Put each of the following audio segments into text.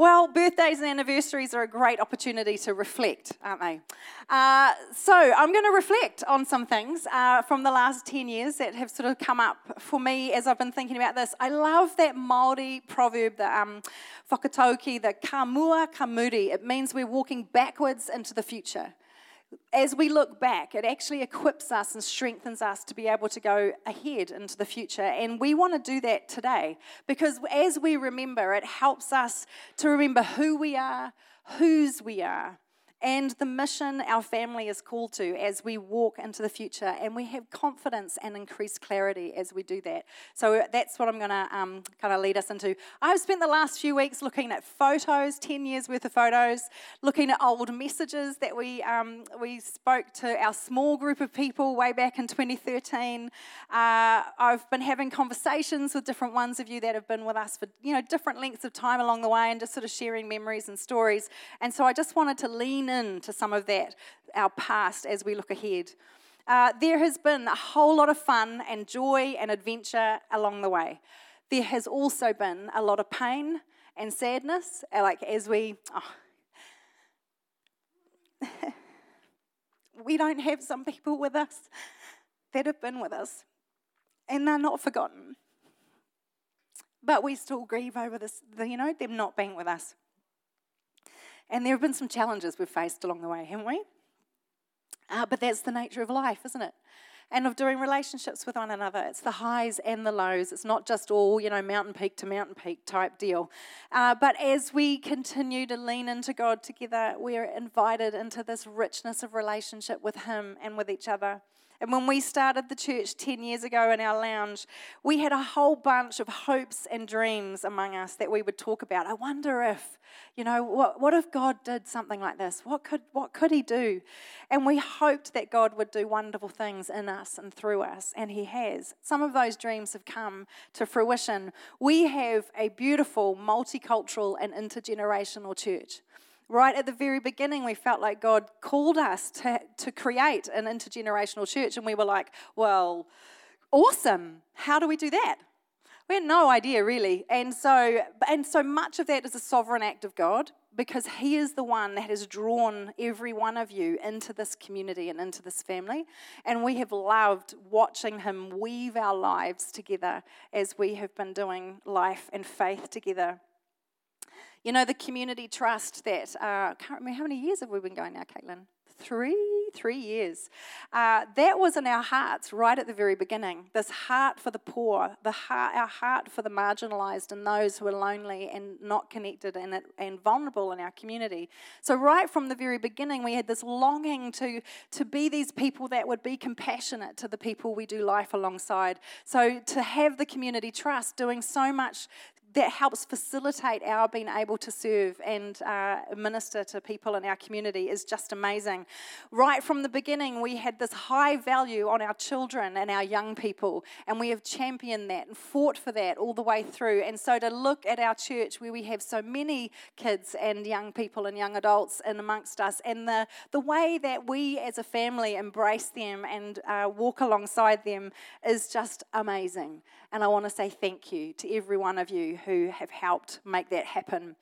Well, birthdays and anniversaries are a great opportunity to reflect, aren't they? Uh, so, I'm going to reflect on some things uh, from the last 10 years that have sort of come up for me as I've been thinking about this. I love that Māori proverb, the um, whakatauki, the ka mua. It means we're walking backwards into the future as we look back, it actually equips us and strengthens us to be able to go ahead into the future. And we want to do that today because as we remember, it helps us to remember who we are, whose we are, and the mission our family is called to as we walk into the future. And we have confidence and increased clarity as we do that. So that's what I'm going to um, kind of lead us into. I've spent the last few weeks looking at photos, 10 years worth of photos, looking at old messages that we, um, we spoke to our small group of people way back in 2013. Uh, I've been having conversations with different ones of you that have been with us for you know different lengths of time along the way and just sort of sharing memories and stories. And so I just wanted to lean into some of that, our past, as we look ahead. Uh, there has been a whole lot of fun and joy and adventure along the way. There has also been a lot of pain and sadness, uh, like as we. Oh. we don't have some people with us that have been with us, and they're not forgotten. But we still grieve over this, you know, them not being with us. And there have been some challenges we've faced along the way, haven't we? Uh, but that's the nature of life, isn't it? And of doing relationships with one another. It's the highs and the lows. It's not just all, you know, mountain peak to mountain peak type deal. Uh, but as we continue to lean into God together, we're invited into this richness of relationship with Him and with each other. And when we started the church 10 years ago in our lounge, we had a whole bunch of hopes and dreams among us that we would talk about. I wonder if, you know, what, what if God did something like this? What could, what could He do? And we hoped that God would do wonderful things in us and through us, and He has. Some of those dreams have come to fruition. We have a beautiful, multicultural, and intergenerational church right at the very beginning, we felt like God called us to, to create an intergenerational church, and we were like, well, awesome. How do we do that? We had no idea really. And so, and so much of that is a sovereign act of God because He is the one that has drawn every one of you into this community and into this family. And we have loved watching Him weave our lives together as we have been doing life and faith together. You know, the community trust that, uh, can't remember how many years have we been going now, Caitlin? Three, three years. Uh, that was in our hearts right at the very beginning. This heart for the poor, the heart, our heart for the marginalized and those who are lonely and not connected and, and vulnerable in our community. So, right from the very beginning, we had this longing to, to be these people that would be compassionate to the people we do life alongside. So, to have the community trust doing so much that helps facilitate our being able to serve and uh, minister to people in our community is just amazing. Right from the beginning, we had this high value on our children and our young people, and we have championed that and fought for that all the way through. And so to look at our church where we have so many kids and young people and young adults in amongst us, and the, the way that we as a family embrace them and uh, walk alongside them is just amazing. And I want to say thank you to every one of you who have helped make that happen.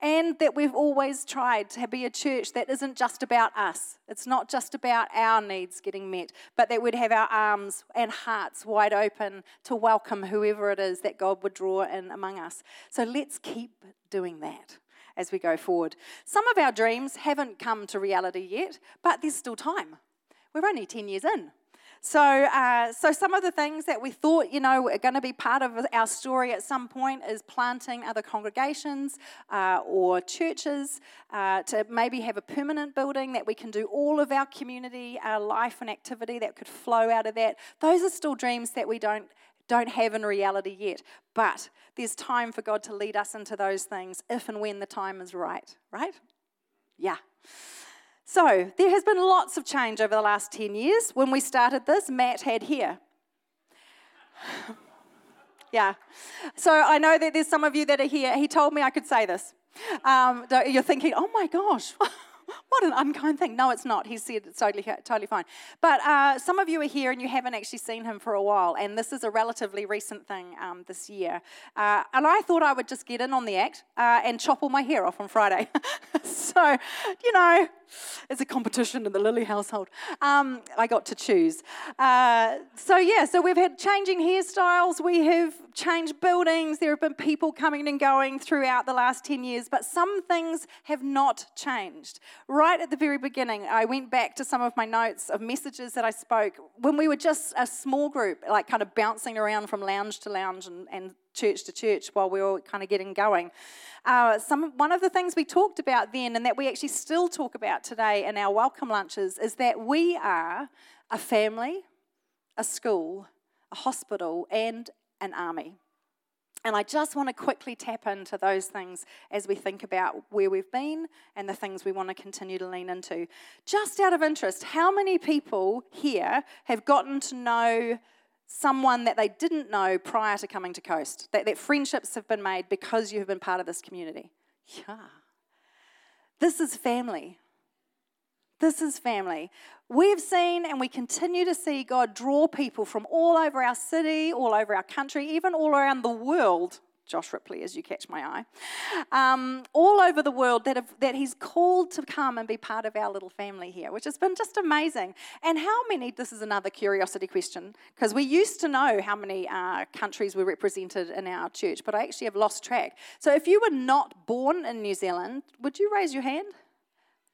And that we've always tried to be a church that isn't just about us. It's not just about our needs getting met, but that we'd have our arms and hearts wide open to welcome whoever it is that God would draw in among us. So let's keep doing that as we go forward. Some of our dreams haven't come to reality yet, but there's still time. We're only 10 years in. So, uh, so some of the things that we thought, you know, are going to be part of our story at some point is planting other congregations uh, or churches uh, to maybe have a permanent building that we can do all of our community uh, life and activity that could flow out of that. Those are still dreams that we don't don't have in reality yet. But there's time for God to lead us into those things if and when the time is right, right? Yeah. So, there has been lots of change over the last 10 years. When we started this, Matt had hair. yeah. So, I know that there's some of you that are here. He told me I could say this. Um, you're thinking, oh my gosh. what an unkind thing. No, it's not. He said it's totally, totally fine. But uh, some of you are here and you haven't actually seen him for a while, and this is a relatively recent thing um, this year. Uh, and I thought I would just get in on the act uh, and chop all my hair off on Friday. so, you know, it's a competition in the Lilly household. Um, I got to choose. Uh, so, yeah, so we've had changing hairstyles, we have changed buildings, there have been people coming and going throughout the last 10 years, but some things have not changed. Right at the very beginning, I went back to some of my notes of messages that I spoke when we were just a small group, like kind of bouncing around from lounge to lounge and, and church to church while we were kind of getting going. Uh, some, one of the things we talked about then, and that we actually still talk about today in our welcome lunches, is that we are a family, a school, a hospital, and an army. And I just want to quickly tap into those things as we think about where we've been and the things we want to continue to lean into. Just out of interest, how many people here have gotten to know someone that they didn't know prior to coming to Coast? That, that friendships have been made because you have been part of this community? Yeah. This is family. This is family. We've seen and we continue to see God draw people from all over our city, all over our country, even all around the world. Josh Ripley, as you catch my eye, um, all over the world that, have, that he's called to come and be part of our little family here, which has been just amazing. And how many, this is another curiosity question, because we used to know how many uh, countries were represented in our church, but I actually have lost track. So if you were not born in New Zealand, would you raise your hand?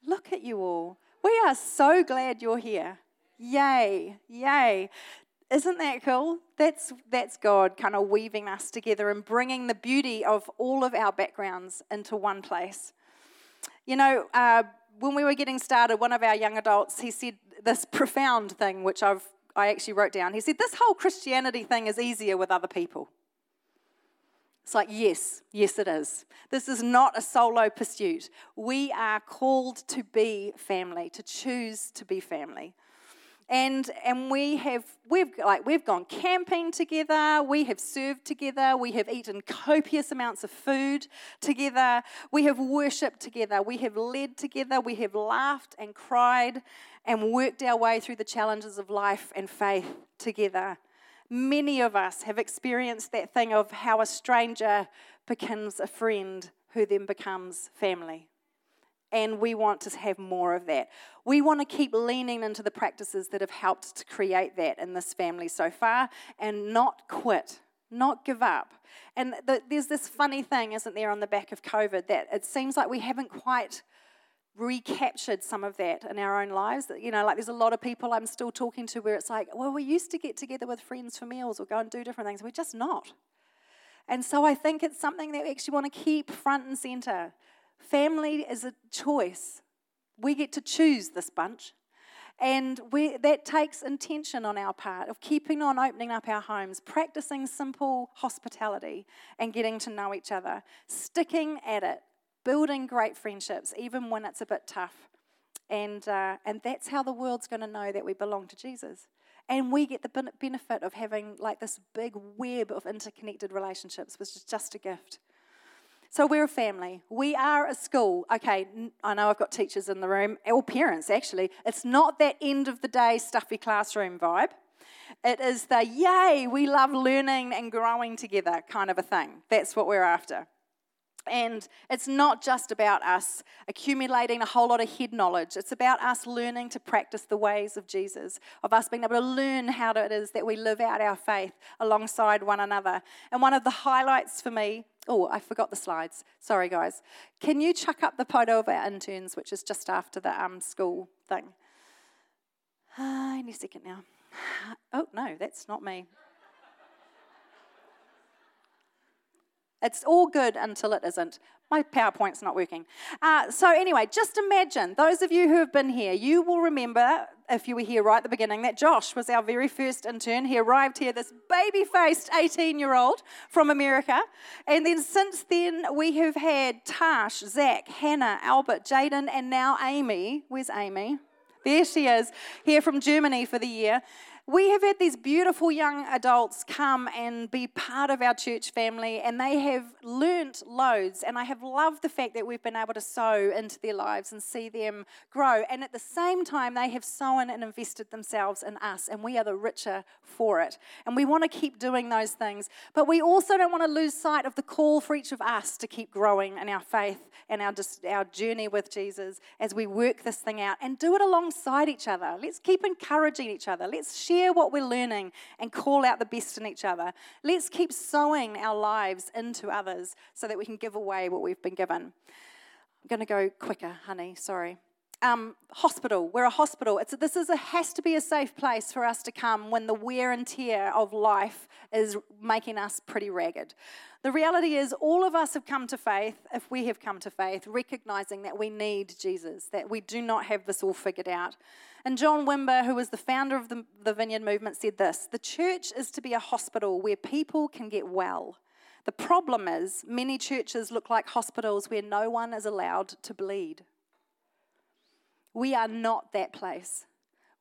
Look at you all. We are so glad you're here. Yay, yay. Isn't that cool? That's, that's God kind of weaving us together and bringing the beauty of all of our backgrounds into one place. You know, uh, when we were getting started, one of our young adults, he said this profound thing, which I've, I actually wrote down. He said, This whole Christianity thing is easier with other people. It's like, yes, yes, it is. This is not a solo pursuit. We are called to be family, to choose to be family. And, and we have we've like we've gone camping together we have served together we have eaten copious amounts of food together we have worshipped together we have led together we have laughed and cried and worked our way through the challenges of life and faith together Many of us have experienced that thing of how a stranger becomes a friend who then becomes family. And we want to have more of that. We want to keep leaning into the practices that have helped to create that in this family so far and not quit, not give up. And the, there's this funny thing, isn't there, on the back of COVID that it seems like we haven't quite recaptured some of that in our own lives. You know, like there's a lot of people I'm still talking to where it's like, well, we used to get together with friends for meals or go and do different things. We're just not. And so I think it's something that we actually want to keep front and center. Family is a choice. We get to choose this bunch. And we, that takes intention on our part of keeping on opening up our homes, practicing simple hospitality and getting to know each other, sticking at it, building great friendships, even when it's a bit tough. And, uh, and that's how the world's going to know that we belong to Jesus. And we get the benefit of having like this big web of interconnected relationships, which is just a gift. So we're a family. We are a school. Okay, I know I've got teachers in the room, or parents actually. It's not that end of the day stuffy classroom vibe. It is the yay, we love learning and growing together kind of a thing. That's what we're after. And it's not just about us accumulating a whole lot of head knowledge. It's about us learning to practice the ways of Jesus, of us being able to learn how it is that we live out our faith alongside one another. And one of the highlights for me, oh, I forgot the slides. Sorry, guys. Can you chuck up the photo of our interns, which is just after the um, school thing? Uh, any second now. Oh, no, that's not me. It's all good until it isn't. My PowerPoint's not working. Uh, so, anyway, just imagine those of you who have been here, you will remember if you were here right at the beginning, that Josh was our very first intern. He arrived here, this baby faced 18 year old from America. And then since then, we have had Tash, Zach, Hannah, Albert, Jaden, and now Amy. Where's Amy? There she is, here from Germany for the year. We have had these beautiful young adults come and be part of our church family, and they have learnt loads. And I have loved the fact that we've been able to sow into their lives and see them grow. And at the same time, they have sown and invested themselves in us, and we are the richer for it. And we want to keep doing those things. But we also don't want to lose sight of the call for each of us to keep growing in our faith and our, our journey with Jesus as we work this thing out and do it alongside each other. Let's keep encouraging each other. Let's share what we're learning and call out the best in each other. Let's keep sowing our lives into others so that we can give away what we've been given. I'm going to go quicker, honey, sorry. Um, hospital. We're a hospital. It's, this is a, has to be a safe place for us to come when the wear and tear of life is making us pretty ragged. The reality is, all of us have come to faith, if we have come to faith, recognizing that we need Jesus, that we do not have this all figured out. And John Wimber, who was the founder of the, the Vineyard Movement, said this The church is to be a hospital where people can get well. The problem is, many churches look like hospitals where no one is allowed to bleed. We are not that place.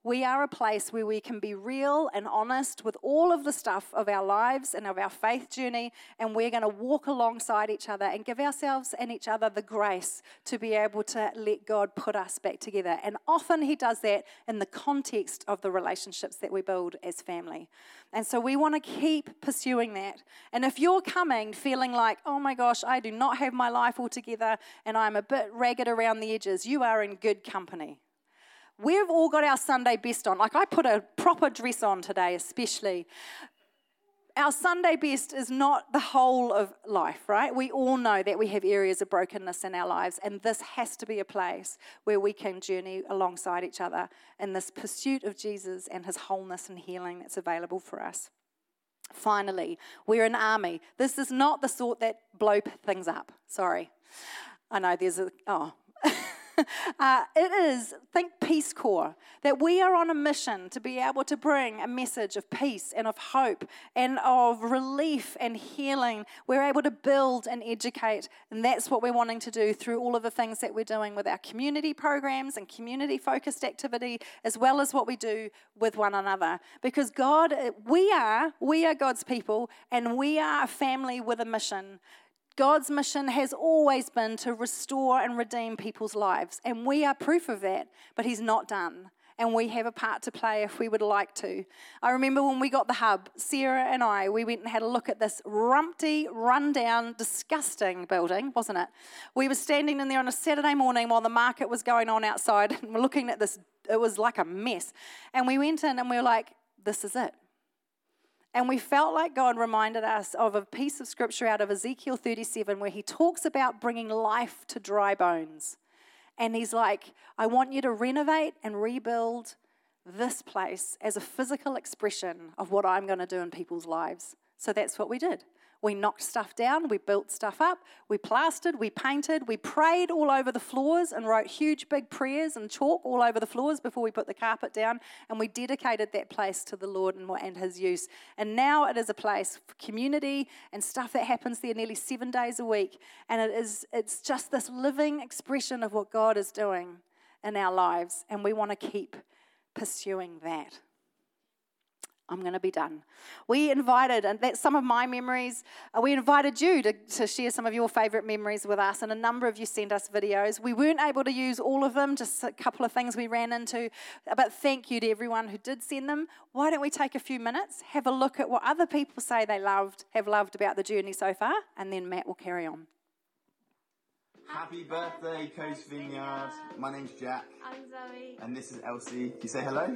We are a place where we can be real and honest with all of the stuff of our lives and of our faith journey, and we're going to walk alongside each other and give ourselves and each other the grace to be able to let God put us back together. And often He does that in the context of the relationships that we build as family. And so we want to keep pursuing that. And if you're coming feeling like, oh my gosh, I do not have my life all together and I'm a bit ragged around the edges, you are in good company. We've all got our Sunday best on. Like I put a proper dress on today, especially. Our Sunday best is not the whole of life, right? We all know that we have areas of brokenness in our lives, and this has to be a place where we can journey alongside each other in this pursuit of Jesus and his wholeness and healing that's available for us. Finally, we're an army. This is not the sort that blow things up. Sorry. I know there's a, oh, uh, it is, think Peace Corps, that we are on a mission to be able to bring a message of peace and of hope and of relief and healing. We're able to build and educate, and that's what we're wanting to do through all of the things that we're doing with our community programs and community focused activity, as well as what we do with one another. Because God, we are, we are God's people, and we are a family with a mission God's mission has always been to restore and redeem people's lives, and we are proof of that, but He's not done. And we have a part to play if we would like to. I remember when we got the hub, Sarah and I, we went and had a look at this rumpty, rundown, disgusting building, wasn't it? We were standing in there on a Saturday morning while the market was going on outside, and we're looking at this, it was like a mess. And we went in and we were like, this is it. And we felt like God reminded us of a piece of scripture out of Ezekiel 37 where he talks about bringing life to dry bones. And he's like, I want you to renovate and rebuild this place as a physical expression of what I'm going to do in people's lives. So that's what we did. We knocked stuff down, we built stuff up, we plastered, we painted, we prayed all over the floors and wrote huge big prayers and chalk all over the floors before we put the carpet down. And we dedicated that place to the Lord and, and His use. And now it is a place for community and stuff that happens there nearly seven days a week. And it is, it's just this living expression of what God is doing in our lives. And we want to keep pursuing that. I'm going to be done. We invited, and that's some of my memories. Uh, we invited you to, to share some of your favorite memories with us, and a number of you sent us videos. We weren't able to use all of them, just a couple of things we ran into. But thank you to everyone who did send them. Why don't we take a few minutes, have a look at what other people say they loved, have loved about the journey so far, and then Matt will carry on. Happy birthday, Coast Vineyard. My name's Jack. I'm Zoe. And this is Elsie. Can you say hello?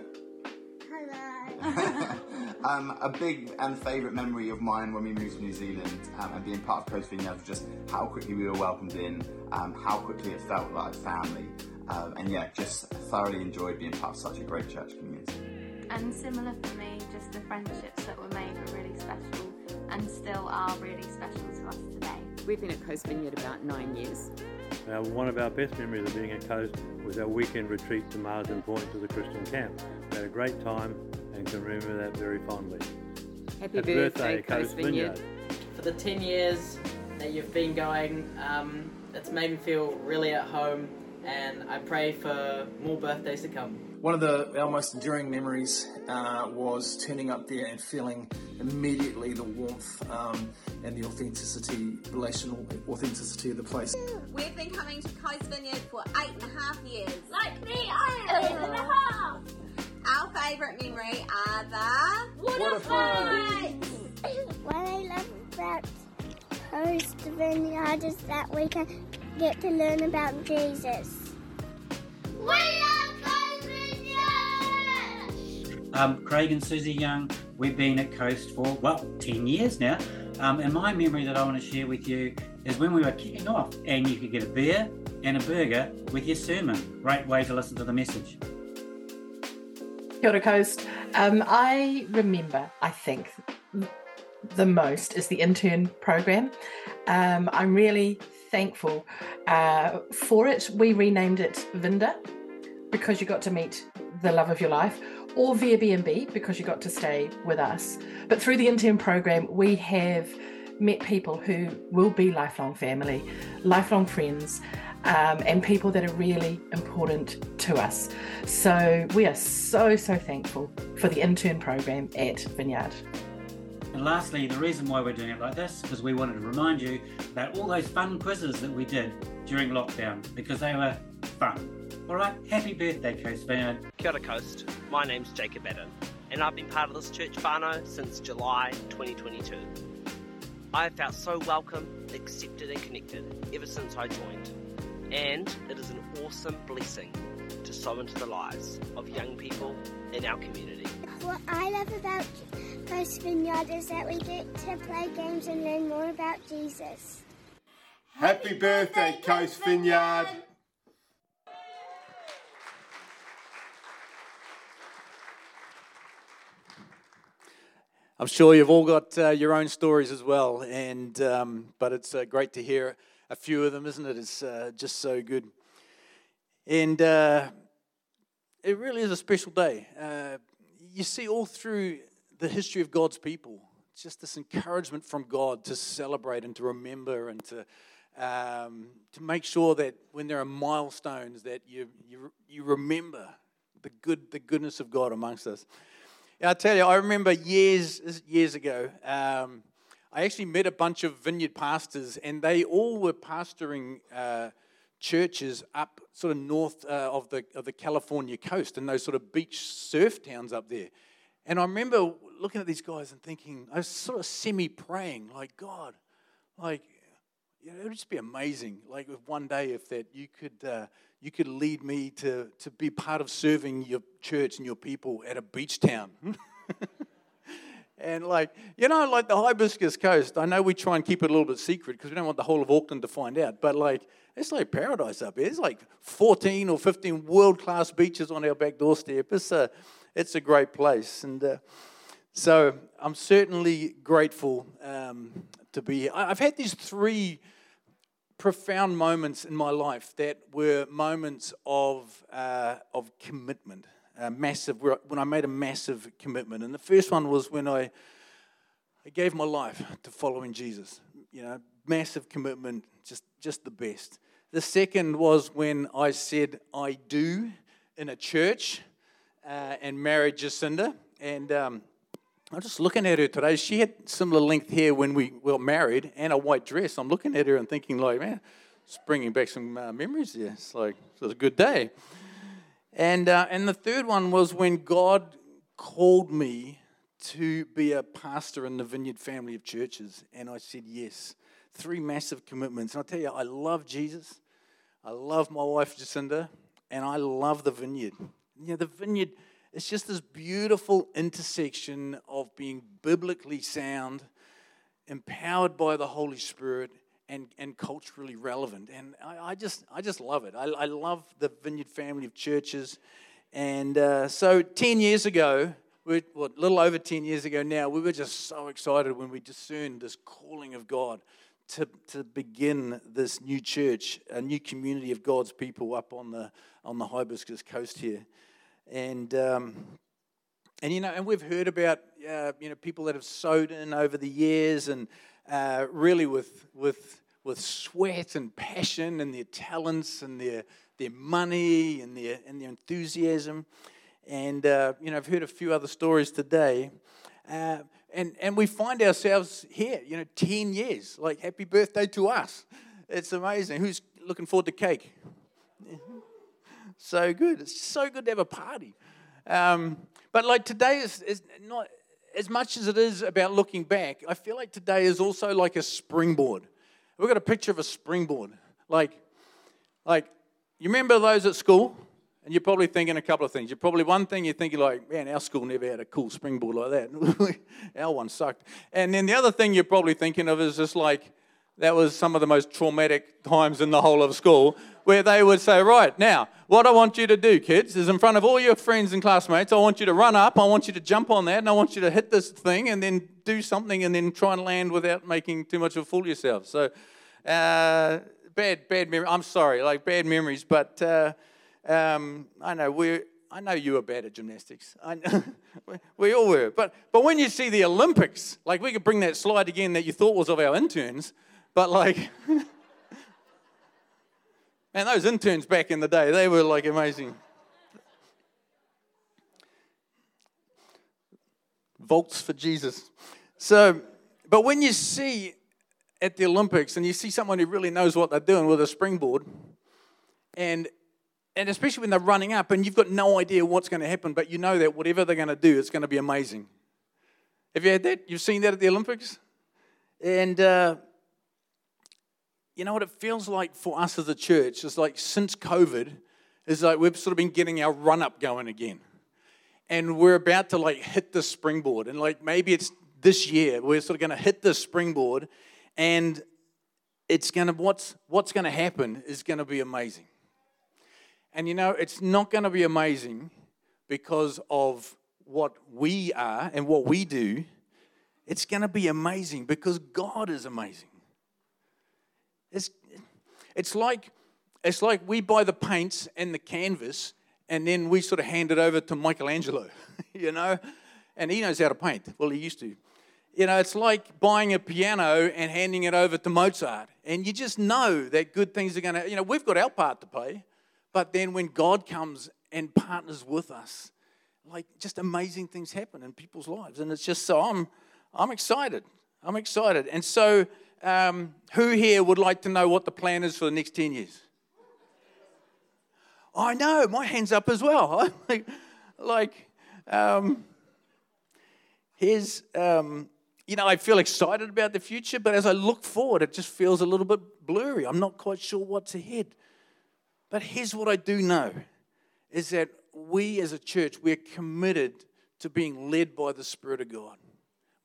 Hello. um, a big and favourite memory of mine when we moved to New Zealand um, and being part of Coast Vineyard was just how quickly we were welcomed in, um, how quickly it felt like family, um, and yeah, just thoroughly enjoyed being part of such a great church community. And similar for me, just the friendships that were made were really special and still are really special to us today. We've been at Coast Vineyard about nine years Now, one of our best memories of being at Coast was our weekend retreat to Marsden Point to the Christian camp. We had a great time and can remember that very fondly. Happy, Happy birthday, birthday, Coast Coast Vineyard. Vineyard. For the 10 years that you've been going, um, it's made me feel really at home, and I pray for more birthdays to come. One of the our most enduring memories uh, was turning up there and feeling immediately the warmth um, and the authenticity, relational authenticity of the place. We've been coming to Coast Vineyard for eight and a half years. Like me, I am eight and a half. Our favourite memory are the Waterfalls. What I love about Coast Vineyard is that we can get to learn about Jesus. We love Coast Vineyard. Um, Craig and Susie Young, we've been at Coast for, well, 10 years now. Um, and my memory that I want to share with you is when we were kicking off and you could get a beer and a burger with your sermon. Great way to listen to the message. Kia ora Coast. Um, I remember, I think, the most is the intern program. Um, I'm really thankful uh, for it. We renamed it Vinda because you got to meet the love of your life, or via Airbnb because you got to stay with us. But through the intern program, we have met people who will be lifelong family, lifelong friends, um, and people that are really important to us. So we are so, so thankful for the intern program at Vineyard. And lastly, the reason why we're doing it like this is because we wanted to remind you about all those fun quizzes that we did during lockdown because they were fun. All right, happy birthday, Coast Vineyard. Kia ora Coast. My name's Jacob Adam, and I've been part of this church whānau since July 2022. I have felt so welcome, accepted, and connected ever since I joined. And it is an awesome blessing to sow into the lives of young people in our community. What I love about Coast Vineyard is that we get to play games and learn more about Jesus. Happy birthday, Coast Vineyard! I'm sure you've all got uh, your own stories as well, and um, but it's uh, great to hear a few of them, isn't it? It's uh, just so good, and uh, it really is a special day. Uh, you see all through the history of God's people, just this encouragement from God to celebrate and to remember and to um, to make sure that when there are milestones that you you, you remember the good the goodness of God amongst us. I tell you, I remember years years ago. Um, I actually met a bunch of vineyard pastors, and they all were pastoring uh, churches up sort of north uh, of the of the California coast, and those sort of beach surf towns up there. And I remember looking at these guys and thinking, I was sort of semi praying, like God, like you know, it would just be amazing. Like if one day, if that you could uh, you could lead me to to be part of serving your church and your people at a beach town. and like you know, like the Hibiscus Coast. I know we try and keep it a little bit secret because we don't want the whole of Auckland to find out. But like it's like paradise up here. It's like 14 or 15 world class beaches on our back doorstep. It's a it's a great place and. Uh, so I'm certainly grateful um, to be here. I've had these three profound moments in my life that were moments of, uh, of commitment, uh, massive, when I made a massive commitment. And the first one was when I, I gave my life to following Jesus. You know, massive commitment, just, just the best. The second was when I said I do in a church uh, and married Jacinda. And um, I'm just looking at her today. She had similar length hair when we were married and a white dress. I'm looking at her and thinking, like, man, it's bringing back some uh, memories here. It's like, it was a good day. And, uh, and the third one was when God called me to be a pastor in the Vineyard family of churches. And I said yes. Three massive commitments. And I'll tell you, I love Jesus. I love my wife, Jacinda. And I love the Vineyard. You know, the Vineyard it's just this beautiful intersection of being biblically sound, empowered by the Holy Spirit, and, and culturally relevant. And I, I just, I just love it. I, I, love the Vineyard family of churches. And uh, so 10 years ago, we well, a little over 10 years ago now, we were just so excited when we discerned this calling of God to, to begin this new church, a new community of God's people up on the, on the Hibiscus coast here. And, um, and you know, and we've heard about, uh, you know, people that have sowed in over the years and uh, really with, with, with sweat and passion and their talents and their, their money and their, and their enthusiasm. And, uh, you know, I've heard a few other stories today. Uh, and, and we find ourselves here, you know, 10 years. Like, happy birthday to us. It's amazing. Who's looking forward to cake? So good. It's so good to have a party. Um, but like today is, is not as much as it is about looking back. I feel like today is also like a springboard. We've got a picture of a springboard. Like, like you remember those at school? And you're probably thinking a couple of things. You're probably one thing you're thinking like, man, our school never had a cool springboard like that. our one sucked. And then the other thing you're probably thinking of is just like, that was some of the most traumatic times in the whole of school where they would say, Right, now, what I want you to do, kids, is in front of all your friends and classmates, I want you to run up, I want you to jump on that, and I want you to hit this thing and then do something and then try and land without making too much of a fool of yourself. So, uh, bad, bad memory. I'm sorry, like bad memories, but. Uh, um, I know we're. I know you were bad at gymnastics. I know, we all were. But, but when you see the Olympics, like we could bring that slide again that you thought was of our interns, but like, man, those interns back in the day, they were like amazing. Vaults for Jesus. So, but when you see at the Olympics and you see someone who really knows what they're doing with a springboard, and and especially when they're running up and you've got no idea what's going to happen, but you know that whatever they're going to do, it's going to be amazing. Have you had that? You've seen that at the Olympics? And uh, you know what it feels like for us as a church? It's like since COVID, it's like we've sort of been getting our run up going again. And we're about to like hit the springboard. And like maybe it's this year, we're sort of going to hit the springboard. And it's to, what's, what's going to happen is going to be amazing. And you know, it's not going to be amazing because of what we are and what we do. It's going to be amazing because God is amazing. It's, it's, like, it's like we buy the paints and the canvas and then we sort of hand it over to Michelangelo, you know? And he knows how to paint. Well, he used to. You know, it's like buying a piano and handing it over to Mozart. And you just know that good things are going to, you know, we've got our part to play. But then when God comes and partners with us, like just amazing things happen in people's lives. And it's just so I'm, I'm excited. I'm excited. And so, um, who here would like to know what the plan is for the next 10 years? I know, my hand's up as well. like, um, here's, um, you know, I feel excited about the future, but as I look forward, it just feels a little bit blurry. I'm not quite sure what's ahead. But here's what I do know is that we as a church, we're committed to being led by the Spirit of God.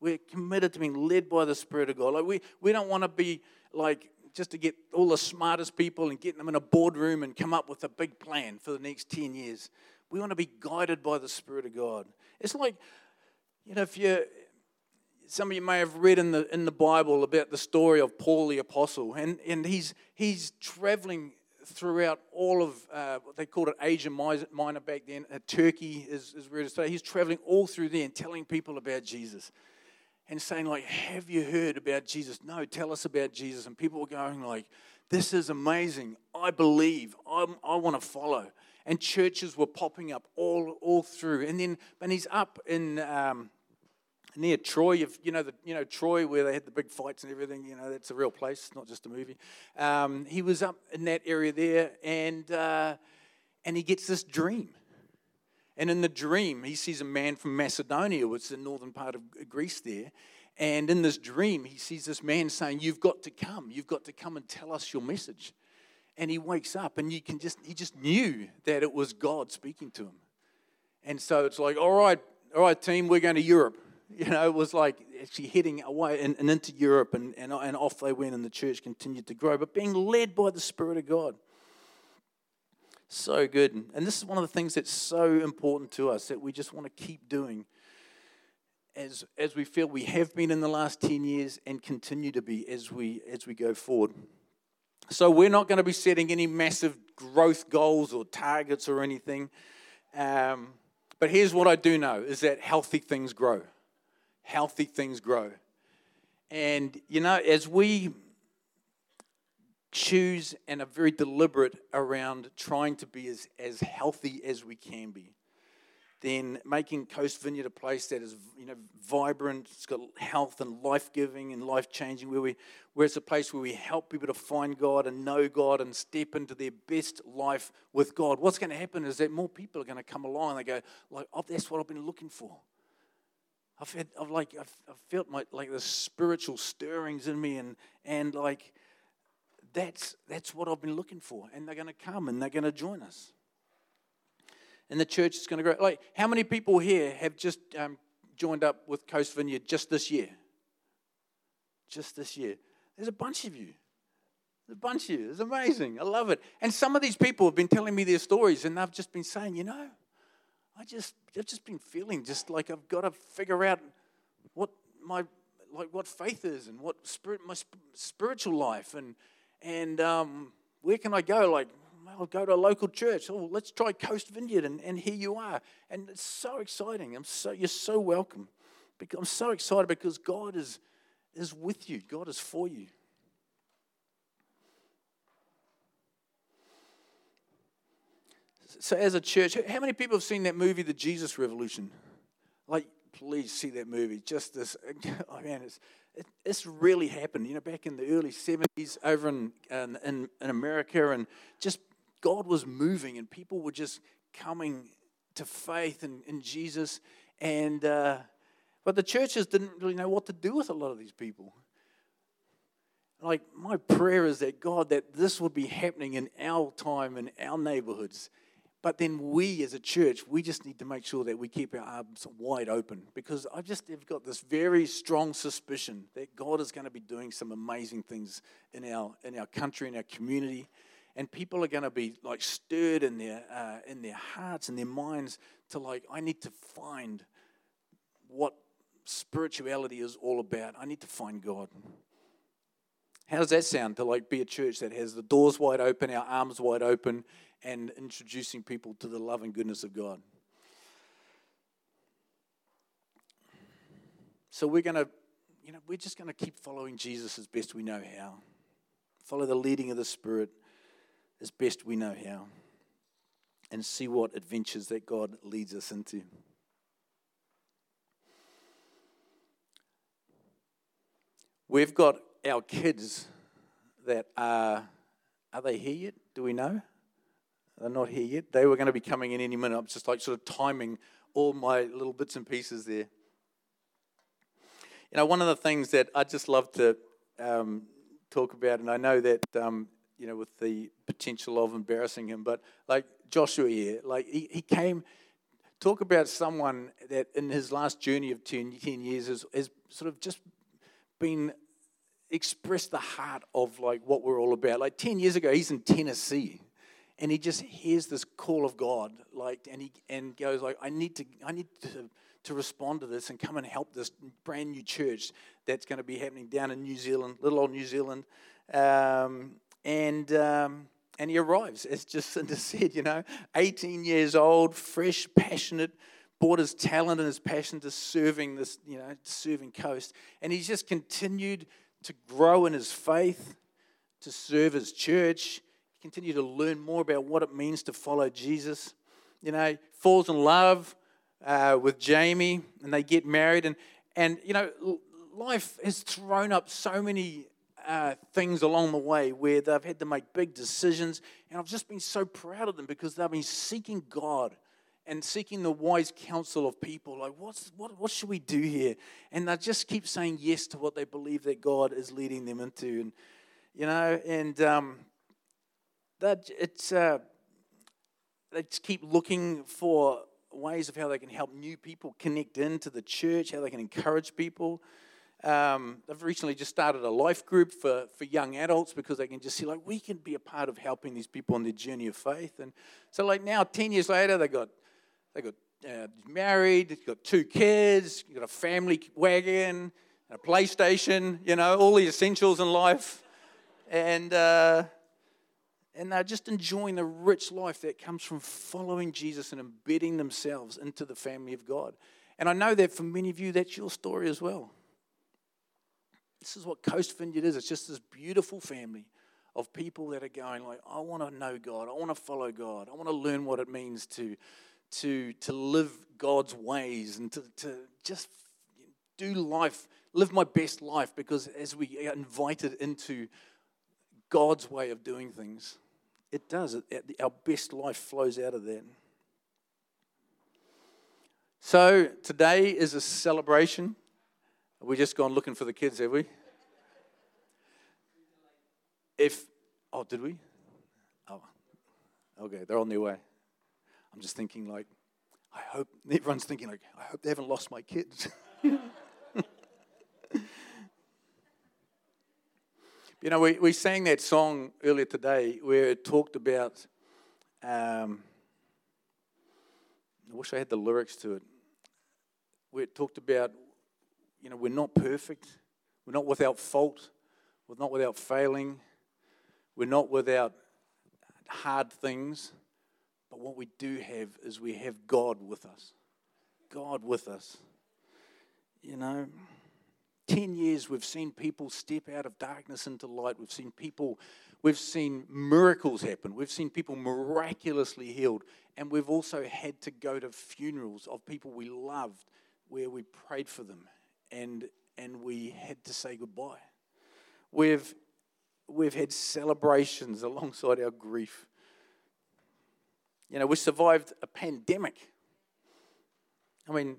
We're committed to being led by the Spirit of God. Like we, we don't want to be like just to get all the smartest people and get them in a boardroom and come up with a big plan for the next 10 years. We want to be guided by the Spirit of God. It's like, you know, if you some of you may have read in the in the Bible about the story of Paul the apostle, and, and he's he's traveling throughout all of uh, what they called it Asia Minor back then. Uh, Turkey is, is where it is today. He's traveling all through there and telling people about Jesus and saying like, "Have you heard about Jesus?" No, tell us about Jesus. And people were going like, "This is amazing. I believe. I'm, I want to follow." And churches were popping up all all through. And then, and he's up in. Um, near Troy. You know, the, you know Troy, where they had the big fights and everything. You know, that's a real place, not just a movie. Um, he was up in that area there, and uh, and he gets this dream. And in the dream, he sees a man from Macedonia, which is the northern part of Greece there. And in this dream, he sees this man saying, You've got to come. You've got to come and tell us your message. And he wakes up and you can just, he just knew that it was God speaking to him. And so it's like, All right, all right, team, we're going to Europe you know, it was like actually heading away and, and into Europe, and, and, and off they went, and the church continued to grow, but being led by the Spirit of God. So good. And this is one of the things that's so important to us that we just want to keep doing. as, as we feel we have been in the last 10 years and continue to be as we, as we go forward. So, we're not going to be setting any massive growth goals or targets or anything. Um, but here's what I do know is that healthy things grow. Healthy things grow. And, you know, as we choose and are very deliberate around trying to be as, as healthy as we can be, then making Coast Vineyard a place that is you know vibrant, it's got health and life giving and life changing, where we where it's a place where we help people to find God and know God and step into their best life with God. What's going to happen is that more people are going to come along and they go like, "Oh, that's what I've been looking for." I've had, I've like, I've, I've felt my like the spiritual stirrings in me, and and like, that's that's what I've been looking for, and they're going to come and they're going to join us and the church is going to grow. Like, how many people here have just um, joined up with Coast Vineyard just this year? Just this year. There's a bunch of you. There's a bunch of you. It's amazing. I love it. And some of these people have been telling me their stories, and they've just been saying, you know, I just, I've just been feeling just like I've got to figure out what my, like what faith is and what spirit, my spiritual life, and and um, where can I go? Like, I'll go to a local church. Oh, let's try Coast Vineyard, and, and here you are. And it's so exciting. I'm so you're so welcome. I'm so excited because God is is with you. God is for you. So, as a church, how many people have seen that movie, The Jesus Revolution? Like, please see that movie. Just this, oh man, it's it's really happened. You know, back in the early '70s, over in in, in America, and just God was moving and people were just coming to faith in, in Jesus. And, uh, but the churches didn't really know what to do with a lot of these people. Like, my prayer is that God, that this would be happening in our time, in our neighborhoods. But then we as a church, we just need to make sure that we keep our arms wide open because I just have got this very strong suspicion that God is going to be doing some amazing things in our, in our country, in our community and people are going to be like stirred in their uh, in their hearts and their minds to like I need to find what spirituality is all about. I need to find God. How does that sound to like be a church that has the doors wide open, our arms wide open, and introducing people to the love and goodness of God? So we're going to, you know, we're just going to keep following Jesus as best we know how. Follow the leading of the Spirit as best we know how and see what adventures that God leads us into. We've got our kids that are, are they here yet? Do we know? They're not here yet. They were going to be coming in any minute. I'm just like sort of timing all my little bits and pieces there. You know, one of the things that I just love to um, talk about, and I know that um, you know, with the potential of embarrassing him. But like Joshua here, like he, he came, talk about someone that in his last journey of 10, 10 years has, has sort of just been expressed the heart of like what we're all about. Like 10 years ago, he's in Tennessee and he just hears this call of God, like, and he and goes like, I need to, I need to, to respond to this and come and help this brand new church that's going to be happening down in New Zealand, little old New Zealand. Um, and um, and he arrives, as Jacinda said, you know, 18 years old, fresh, passionate, brought his talent and his passion to serving this, you know, serving Coast. And he's just continued to grow in his faith, to serve his church, continue to learn more about what it means to follow Jesus. You know, falls in love uh, with Jamie and they get married. And, and, you know, life has thrown up so many uh, things along the way where they've had to make big decisions. And I've just been so proud of them because they've been seeking God and seeking the wise counsel of people. Like, what's, what, what should we do here? And they just keep saying yes to what they believe that God is leading them into. And, you know, and um, that it's, uh, they just keep looking for ways of how they can help new people connect into the church, how they can encourage people. Um, they've recently just started a life group for, for young adults because they can just see, like, we can be a part of helping these people on their journey of faith. And so, like, now, 10 years later, they got, they got uh, married, he's got two kids, he's got a family wagon, a PlayStation, you know, all the essentials in life. And, uh, and they're just enjoying the rich life that comes from following Jesus and embedding themselves into the family of God. And I know that for many of you, that's your story as well. This is what Coast Vineyard is. It's just this beautiful family of people that are going like, I want to know God. I want to follow God. I want to learn what it means to, to, to live God's ways and to, to just do life, live my best life. Because as we are invited into God's way of doing things, it does. Our best life flows out of that. So today is a celebration. We just gone looking for the kids, have we? If oh, did we? Oh, okay, they're on their way. I'm just thinking like, I hope everyone's thinking like, I hope they haven't lost my kids. you know, we, we sang that song earlier today where it talked about. Um, I wish I had the lyrics to it. Where it talked about, you know, we're not perfect, we're not without fault, we're not without failing, we're not without hard things, but what we do have is we have God with us. God with us. You know, 10 years we've seen people step out of darkness into light. We've seen people, we've seen miracles happen. We've seen people miraculously healed. And we've also had to go to funerals of people we loved where we prayed for them and, and we had to say goodbye. We've, we've had celebrations alongside our grief. You know, we survived a pandemic. I mean,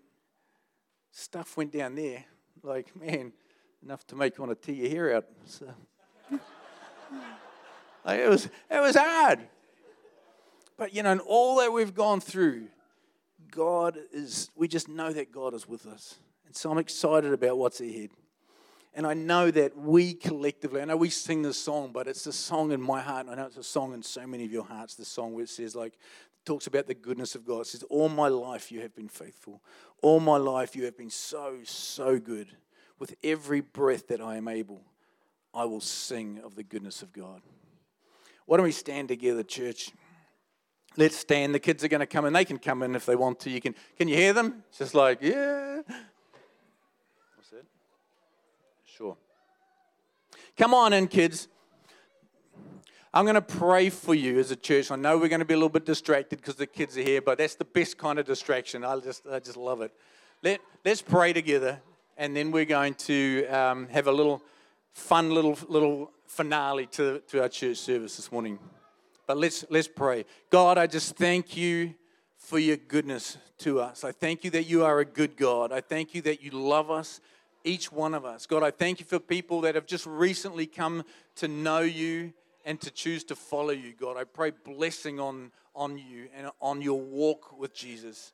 stuff went down there, like, man, enough to make you want to tear your hair out. So, like, it, was, it was hard. But, you know, in all that we've gone through, God is, we just know that God is with us. And so I'm excited about what's ahead. And I know that we collectively, I know we sing this song, but it's a song in my heart, I know it's a song in so many of your hearts, the song which says, like, talks about the goodness of God. It says, All my life you have been faithful. All my life you have been so, so good. With every breath that I am able, I will sing of the goodness of God. Why don't we stand together, church? Let's stand. The kids are going to come in. They can come in if they want to. You can. Can you hear them? It's just like, yeah. What's that? Sure. Come on in, kids. I'm going to pray for you as a church. I know we're going to be a little bit distracted because the kids are here, but that's the best kind of distraction. I just, I just love it. Let, let's pray together, and then we're going to um, have a little fun little little finale to, to our church service this morning. But let's let's pray. God, I just thank you for your goodness to us. I thank you that you are a good God. I thank you that you love us, each one of us. God, I thank you for people that have just recently come to know you and to choose to follow you, God. I pray blessing on, on you and on your walk with Jesus.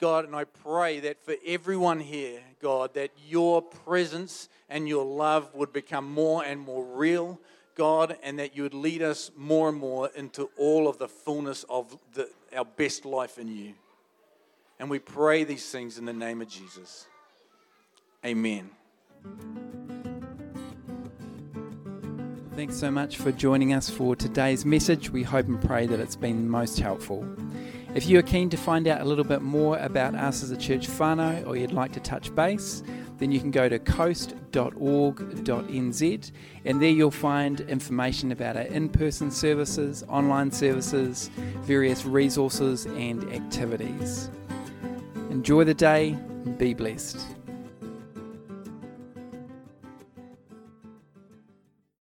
God, and I pray that for everyone here, God, that your presence and your love would become more and more real, God, and that you would lead us more and more into all of the fullness of the, our best life in you. And we pray these things in the name of Jesus. Amen. Thanks so much for joining us for today's message. We hope and pray that it's been most helpful. If you are keen to find out a little bit more about us as a church whānau or you'd like to touch base, then you can go to coast.org.nz and there you'll find information about our in person services, online services, various resources, and activities. Enjoy the day, be blessed.